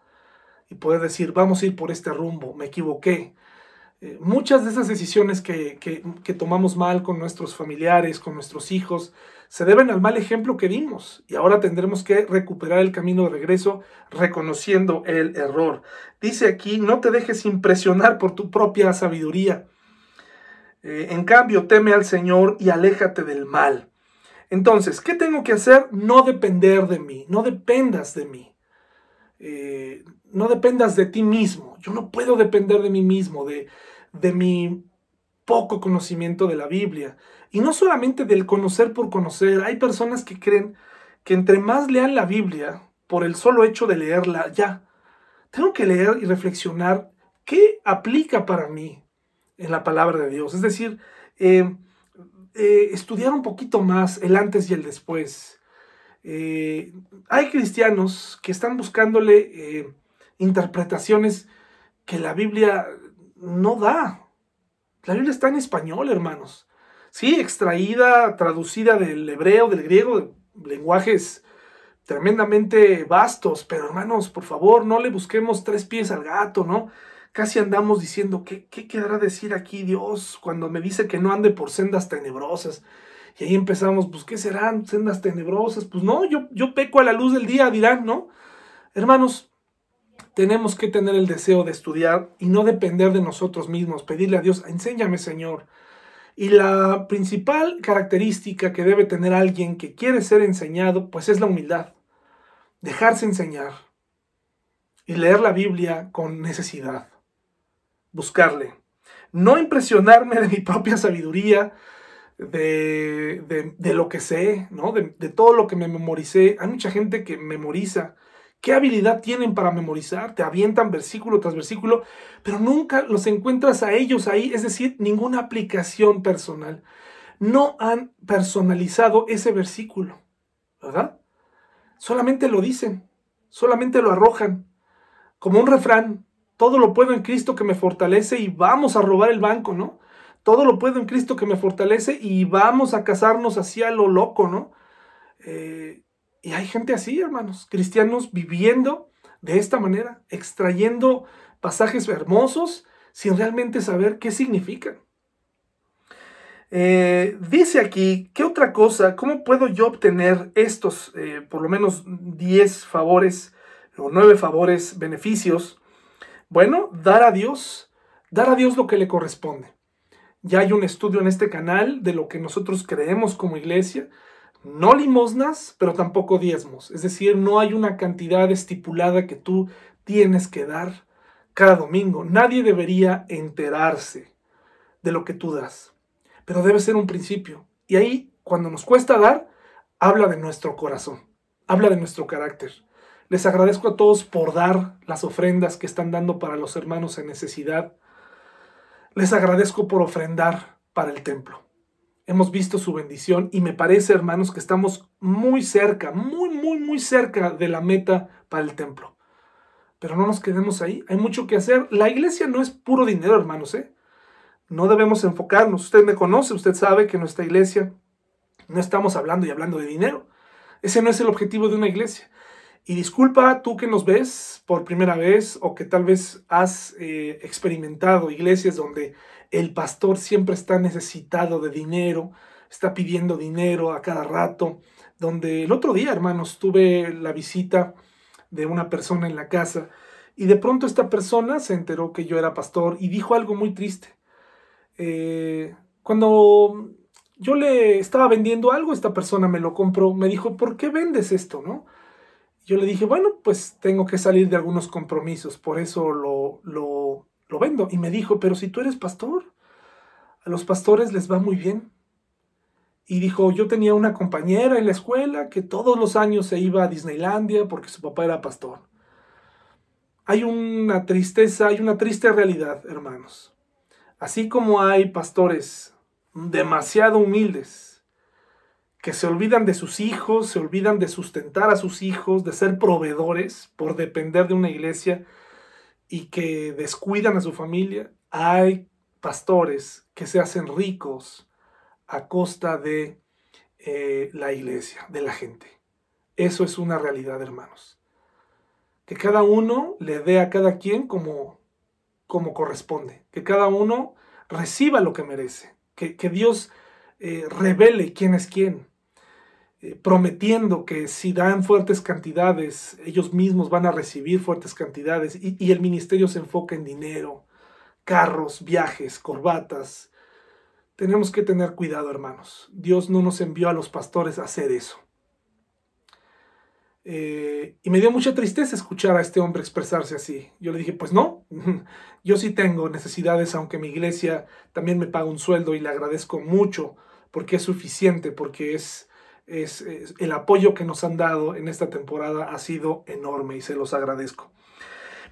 Speaker 1: y poder decir, vamos a ir por este rumbo, me equivoqué. Eh, muchas de esas decisiones que, que, tomamos mal con nuestros familiares, con nuestros hijos, se deben al mal ejemplo que dimos y ahora tendremos que recuperar el camino de regreso reconociendo el error. Dice aquí, no te dejes impresionar por tu propia sabiduría. Eh, en cambio, teme al Señor y aléjate del mal. Entonces, ¿qué tengo que hacer? No depender de mí, no dependas de mí. Eh, no dependas de ti mismo. Yo no puedo depender de mí mismo, de, de mi poco conocimiento de la Biblia. Y no solamente del conocer por conocer. Hay personas que creen que entre más lean la Biblia, por el solo hecho de leerla, ya. Tengo que leer y reflexionar qué aplica para mí en la palabra de Dios. Es decir, eh, eh, estudiar un poquito más el antes y el después. Eh, hay cristianos que están buscándole eh, interpretaciones que la Biblia no da. La Biblia está en español, hermanos. Sí, extraída, traducida del hebreo, del griego, lenguajes tremendamente vastos, pero hermanos, por favor, no le busquemos tres pies al gato, ¿no? Casi andamos diciendo, ¿qué, ¿qué querrá decir aquí Dios cuando me dice que no ande por sendas tenebrosas? Y ahí empezamos, pues, ¿qué serán sendas tenebrosas? Pues no, yo, yo peco a la luz del día, dirán, ¿no? Hermanos, tenemos que tener el deseo de estudiar y no depender de nosotros mismos, pedirle a Dios, enséñame Señor. Y la principal característica que debe tener alguien que quiere ser enseñado, pues es la humildad, dejarse enseñar y leer la Biblia con necesidad buscarle. No impresionarme de mi propia sabiduría, de, lo que sé, ¿no? De, todo lo que me memoricé. Hay mucha gente que memoriza. ¿Qué habilidad tienen para memorizar? Te avientan versículo tras versículo, pero nunca los encuentras a ellos ahí, es decir, ninguna aplicación personal. No han personalizado ese versículo, ¿verdad? Solamente lo dicen, solamente lo arrojan, como un refrán, todo lo puedo en Cristo que me fortalece y vamos a robar el banco, ¿no? Todo lo puedo en Cristo que me fortalece y vamos a casarnos así a lo loco, ¿no? Eh, y hay gente así, hermanos, cristianos viviendo de esta manera, extrayendo pasajes hermosos sin realmente saber qué significan. Eh, dice aquí, ¿qué otra cosa? ¿Cómo puedo yo obtener estos, eh, por lo menos 10 favores o 9 favores, beneficios? Bueno, dar a Dios, dar a Dios lo que le corresponde. Ya hay un estudio en este canal de lo que nosotros creemos como iglesia. No limosnas, pero tampoco diezmos. Es decir, no hay una cantidad estipulada que tú tienes que dar cada domingo. Nadie debería enterarse de lo que tú das. Pero debe ser un principio. Y ahí, cuando nos cuesta dar, habla de nuestro corazón, habla de nuestro carácter. Les agradezco a todos por dar las ofrendas que están dando para los hermanos en necesidad. Les agradezco por ofrendar para el templo. Hemos visto su bendición y me parece, hermanos, que estamos muy cerca, muy, muy, muy cerca de la meta para el templo. Pero no nos quedemos ahí, hay mucho que hacer. La iglesia no es puro dinero, hermanos, ¿eh? No debemos enfocarnos. Usted me conoce, usted sabe que nuestra iglesia no estamos hablando y hablando de dinero. Ese no es el objetivo de una iglesia. Y disculpa tú que nos ves por primera vez o que tal vez has eh, experimentado iglesias donde el pastor siempre está necesitado de dinero, está pidiendo dinero a cada rato, donde el otro día, hermanos, tuve la visita de una persona en la casa y de pronto esta persona se enteró que yo era pastor y dijo algo muy triste. Eh, cuando yo le estaba vendiendo algo, esta persona me lo compró, me dijo, ¿por qué vendes esto? ¿No? Yo le dije, bueno, pues tengo que salir de algunos compromisos, por eso lo, lo, lo vendo. Y me dijo, pero si tú eres pastor, a los pastores les va muy bien. y dijo, yo tenía una compañera en la escuela que todos los años se iba a Disneylandia porque su papá era pastor. Hay una tristeza, hay una triste realidad, hermanos. Así como hay pastores demasiado humildes, que se olvidan de sus hijos, se olvidan de sustentar a sus hijos, de ser proveedores por depender de una iglesia y que descuidan a su familia, hay pastores que se hacen ricos a costa de eh, la iglesia, de la gente. Eso es una realidad, hermanos. Que cada uno le dé a cada quien como, como corresponde, que cada uno reciba lo que merece, que, Dios eh, revele quién es quién, prometiendo que si dan fuertes cantidades, ellos mismos van a recibir fuertes cantidades y, y el ministerio se enfoca en dinero, carros, viajes, corbatas, tenemos que tener cuidado, hermanos. Dios no nos envió a los pastores a hacer eso. Eh, y me dio mucha tristeza escuchar a este hombre expresarse así. Yo le dije, pues no, yo sí tengo necesidades, aunque mi iglesia también me paga un sueldo y le agradezco mucho porque es suficiente, porque es, es, el apoyo que nos han dado en esta temporada ha sido enorme y se los agradezco.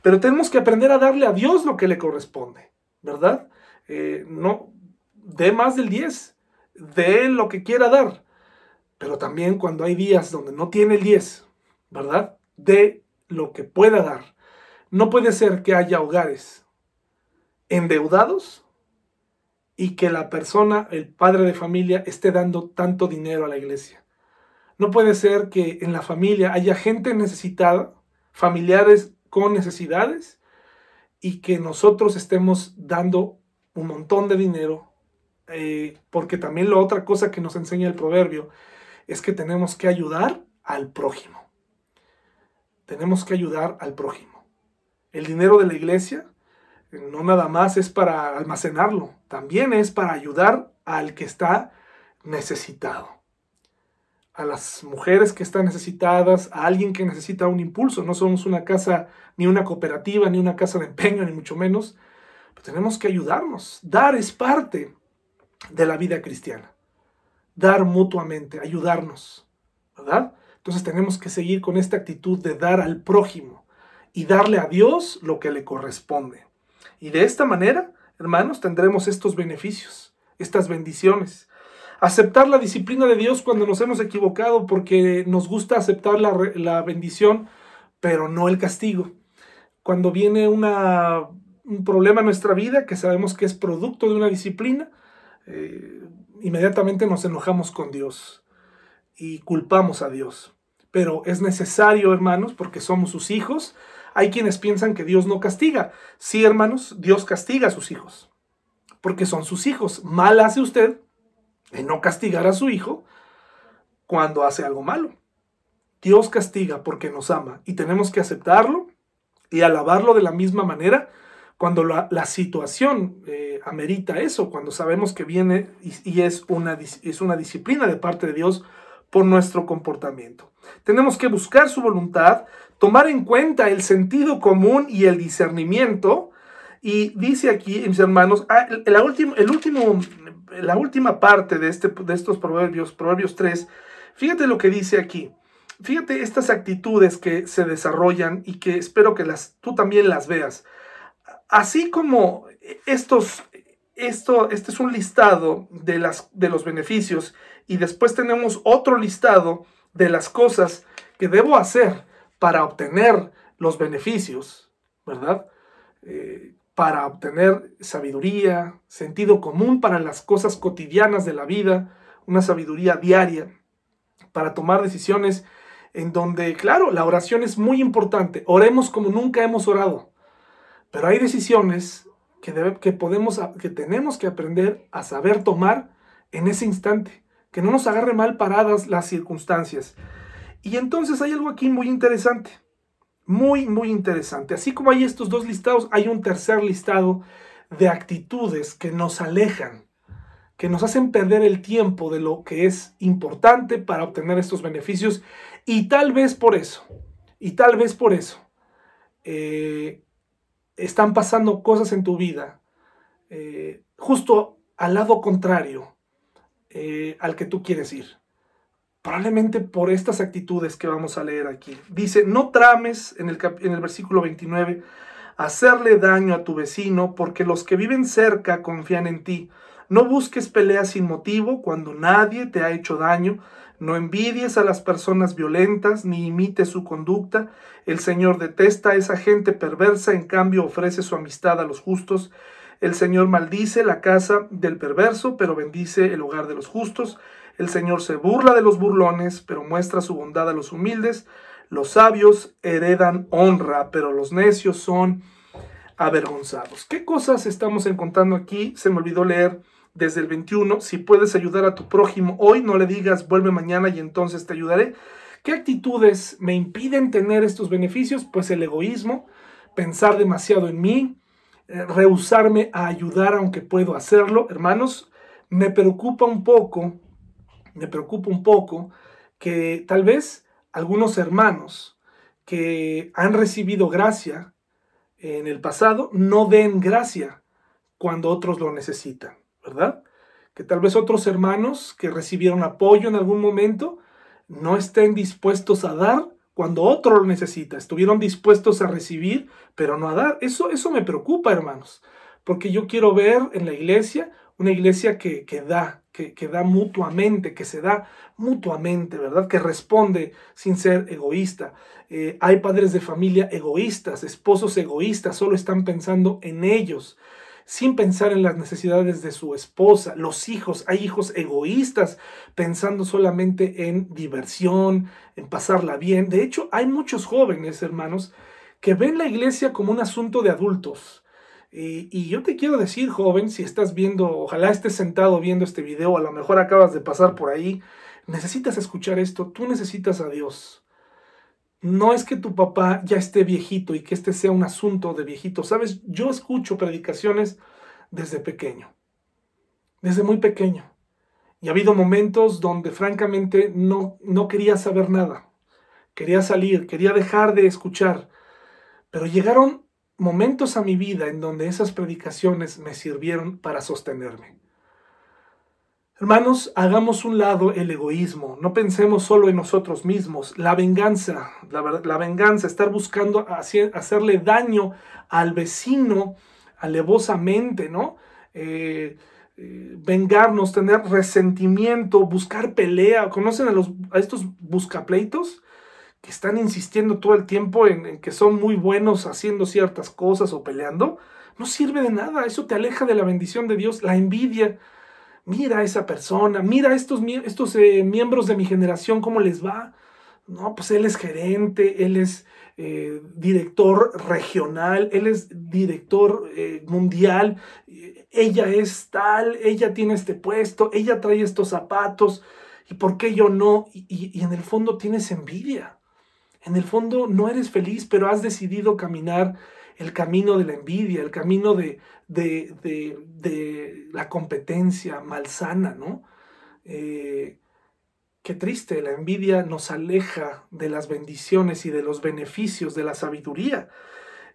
Speaker 1: Pero tenemos que aprender a darle a Dios lo que le corresponde, ¿verdad? Eh, no, dé más del 10, dé lo que quiera dar. Pero también cuando hay días donde no tiene el 10, ¿verdad? Dé lo que pueda dar. No puede ser que haya hogares endeudados y que la persona, el padre de familia, esté dando tanto dinero a la iglesia. No puede ser que en la familia haya gente necesitada, familiares con necesidades, y que nosotros estemos dando un montón de dinero eh, porque también la otra cosa que nos enseña el proverbio es que tenemos que ayudar al prójimo. Tenemos que ayudar al prójimo. El dinero de la iglesia no nada más es para almacenarlo, también es para ayudar al que está necesitado. A las mujeres que están necesitadas, a alguien que necesita un impulso. No somos una casa, ni una cooperativa, ni una casa de empeño, ni mucho menos. Pero tenemos que ayudarnos. Dar es parte de la vida cristiana. Dar mutuamente, ayudarnos, ¿verdad? Entonces tenemos que seguir con esta actitud de dar al prójimo y darle a Dios lo que le corresponde. Y de esta manera, hermanos, tendremos estos beneficios, estas bendiciones. Aceptar la disciplina de Dios cuando nos hemos equivocado porque nos gusta aceptar la, la bendición, pero no el castigo. Cuando viene un problema en nuestra vida que sabemos que es producto de una disciplina, eh, inmediatamente nos enojamos con Dios y culpamos a Dios. Pero es necesario, hermanos, porque somos sus hijos. Hay quienes piensan que Dios no castiga. Sí, hermanos, Dios castiga a sus hijos, porque son sus hijos. Mal hace usted en no castigar a su hijo cuando hace algo malo. Dios castiga porque nos ama y tenemos que aceptarlo y alabarlo de la misma manera cuando la, situación eh, amerita eso, cuando sabemos que viene y, es, una, es una disciplina de parte de Dios por nuestro comportamiento. Tenemos que buscar su voluntad, tomar en cuenta el sentido común y el discernimiento. Y dice aquí, mis hermanos, ah, la, última, el último, la última parte de, este, de estos proverbios, Proverbios 3, fíjate lo que dice aquí. Fíjate estas actitudes que se desarrollan y que espero que las, tú también las veas. Así como estos, esto, este es un listado de, las, de los beneficios y después tenemos otro listado de las cosas que debo hacer para obtener los beneficios, ¿verdad? Eh, para obtener sabiduría, sentido común para las cosas cotidianas de la vida, una sabiduría diaria, para tomar decisiones en donde, claro, la oración es muy importante. Oremos como nunca hemos orado. Pero hay decisiones que, que, podemos, que tenemos que aprender a saber tomar en ese instante, que no nos agarre mal paradas las circunstancias. Y entonces hay algo aquí muy interesante, muy, muy interesante. Así como hay estos dos listados, hay un tercer listado de actitudes que nos alejan, que nos hacen perder el tiempo de lo que es importante para obtener estos beneficios. Y tal vez por eso, y tal vez por eso, eh, están pasando cosas en tu vida, eh, justo al lado contrario, eh, al que tú quieres ir. Probablemente por estas actitudes que vamos a leer aquí. Dice, no trames en el, en el versículo 29 hacerle daño a tu vecino, porque los que viven cerca confían en ti. No busques peleas sin motivo cuando nadie te ha hecho daño. No envidies a las personas violentas ni imites su conducta. El Señor detesta a esa gente perversa, en cambio ofrece su amistad a los justos. El Señor maldice la casa del perverso, pero bendice el hogar de los justos. El Señor se burla de los burlones, pero muestra su bondad a los humildes. Los sabios heredan honra, pero los necios son avergonzados. ¿Qué cosas estamos encontrando aquí? Se me olvidó leer desde el 21. Si puedes ayudar a tu prójimo hoy, no le digas vuelve mañana y entonces te ayudaré. ¿Qué actitudes me impiden tener estos beneficios? Pues el egoísmo, pensar demasiado en mí, eh, rehusarme a ayudar aunque puedo hacerlo. Hermanos, me preocupa un poco, me preocupa un poco que tal vez algunos hermanos que han recibido gracia en el pasado no den gracia cuando otros lo necesitan, ¿verdad? Que tal vez otros hermanos que recibieron apoyo en algún momento no estén dispuestos a dar cuando otro lo necesita. Estuvieron dispuestos a recibir, pero no a dar. Eso, eso me preocupa, hermanos, porque yo quiero ver en la iglesia una iglesia que, que da, que, da mutuamente, que se da mutuamente, ¿verdad? Que responde sin ser egoísta. Eh, hay padres de familia egoístas, esposos egoístas, solo están pensando en ellos, sin pensar en las necesidades de su esposa. Los hijos, hay hijos egoístas, pensando solamente en diversión, en pasarla bien. De hecho, hay muchos jóvenes, hermanos, que ven la iglesia como un asunto de adultos y, yo te quiero decir, joven, si estás viendo, ojalá estés sentado viendo este video, a lo mejor acabas de pasar por ahí, necesitas escuchar esto, tú necesitas a Dios. No es que tu papá ya esté viejito y que este sea un asunto de viejito. Sabes, yo escucho predicaciones desde pequeño, desde muy pequeño. Y ha habido momentos donde francamente no, no quería saber nada. Quería salir, quería dejar de escuchar. Pero llegaron momentos a mi vida en donde esas predicaciones me sirvieron para sostenerme. Hermanos, hagamos un lado el egoísmo, no pensemos solo en nosotros mismos, la venganza, la, venganza, estar buscando hacerle daño al vecino alevosamente, ¿no? Eh, eh, vengarnos, tener resentimiento, buscar pelea. ¿Conocen a, los, a estos buscapleitos? Que están insistiendo todo el tiempo en, que son muy buenos haciendo ciertas cosas o peleando, no sirve de nada. Eso te aleja de la bendición de Dios, la envidia. Mira a esa persona, mira a estos, estos eh, miembros de mi generación, cómo les va. No, pues él es gerente, él es eh, director regional, él es director eh, mundial, ella es tal, ella tiene este puesto, ella trae estos zapatos, ¿y por qué yo no? y en el fondo tienes envidia. En el fondo no eres feliz, pero has decidido caminar el camino de la envidia, el camino de, de, la competencia malsana, ¿no? Eh, qué triste, la envidia nos aleja de las bendiciones y de los beneficios de la sabiduría.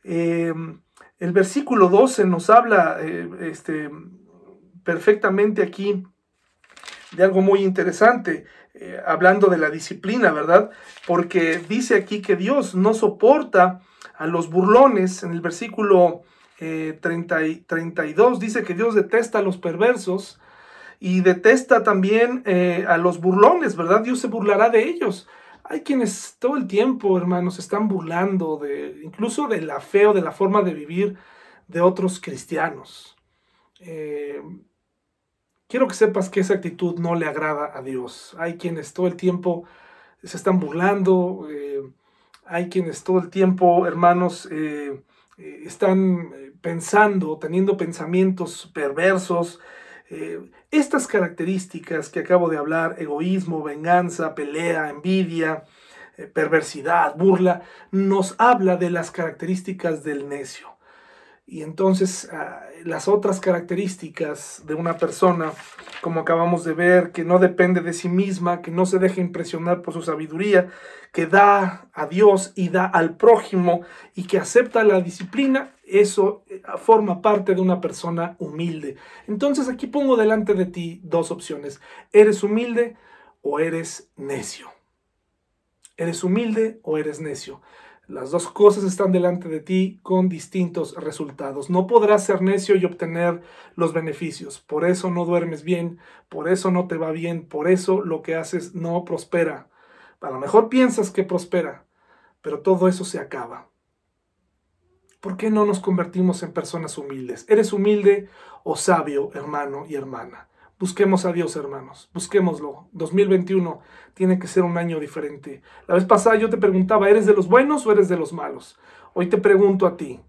Speaker 1: Em, el versículo 12 nos habla eh, este, perfectamente aquí de algo muy interesante. Eh, hablando de la disciplina, ¿verdad? Porque dice aquí que Dios no soporta a los burlones. En el versículo 30 eh, y 32 dice que Dios detesta a los perversos y detesta también eh, a los burlones, ¿verdad? Dios se burlará de ellos. Hay quienes todo el tiempo, hermanos, están burlando de incluso de la fe o de la forma de vivir de otros cristianos. Quiero que sepas que esa actitud no le agrada a Dios. Hay quienes todo el tiempo se están burlando, eh, hay quienes todo el tiempo, hermanos, eh, eh, están pensando, teniendo pensamientos perversos. estas características que acabo de hablar, egoísmo, venganza, pelea, envidia, perversidad, burla, nos habla de las características del necio. Y entonces ah, las otras características de una persona, como acabamos de ver, que no depende de sí misma, que no se deja impresionar por su sabiduría, que da a Dios y da al prójimo y que acepta la disciplina, Eso eh, forma parte de una persona humilde. Entonces aquí pongo delante de ti dos opciones. ¿Eres humilde o eres necio? ¿Eres humilde o eres necio? Las dos cosas están delante de ti con distintos resultados. No podrás ser necio y obtener los beneficios. Por eso no duermes bien, por eso no te va bien, por eso lo que haces no prospera. A lo mejor piensas que prospera, pero todo eso se acaba. ¿Por qué no nos convertimos en personas humildes? ¿Eres humilde o sabio, hermano y hermana? Busquemos a Dios, hermanos. Busquémoslo. 2021 tiene que ser un año diferente. La vez pasada yo te preguntaba, ¿eres de los buenos o eres de los malos? Hoy te pregunto a ti,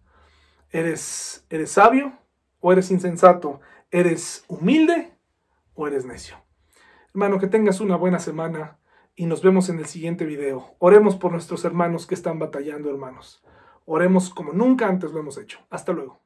Speaker 1: ¿eres, eres sabio o eres insensato? ¿Eres humilde o eres necio? Hermano, que tengas una buena semana y nos vemos en el siguiente video. Oremos por nuestros hermanos que están batallando, hermanos. Oremos como nunca antes lo hemos hecho. Hasta luego.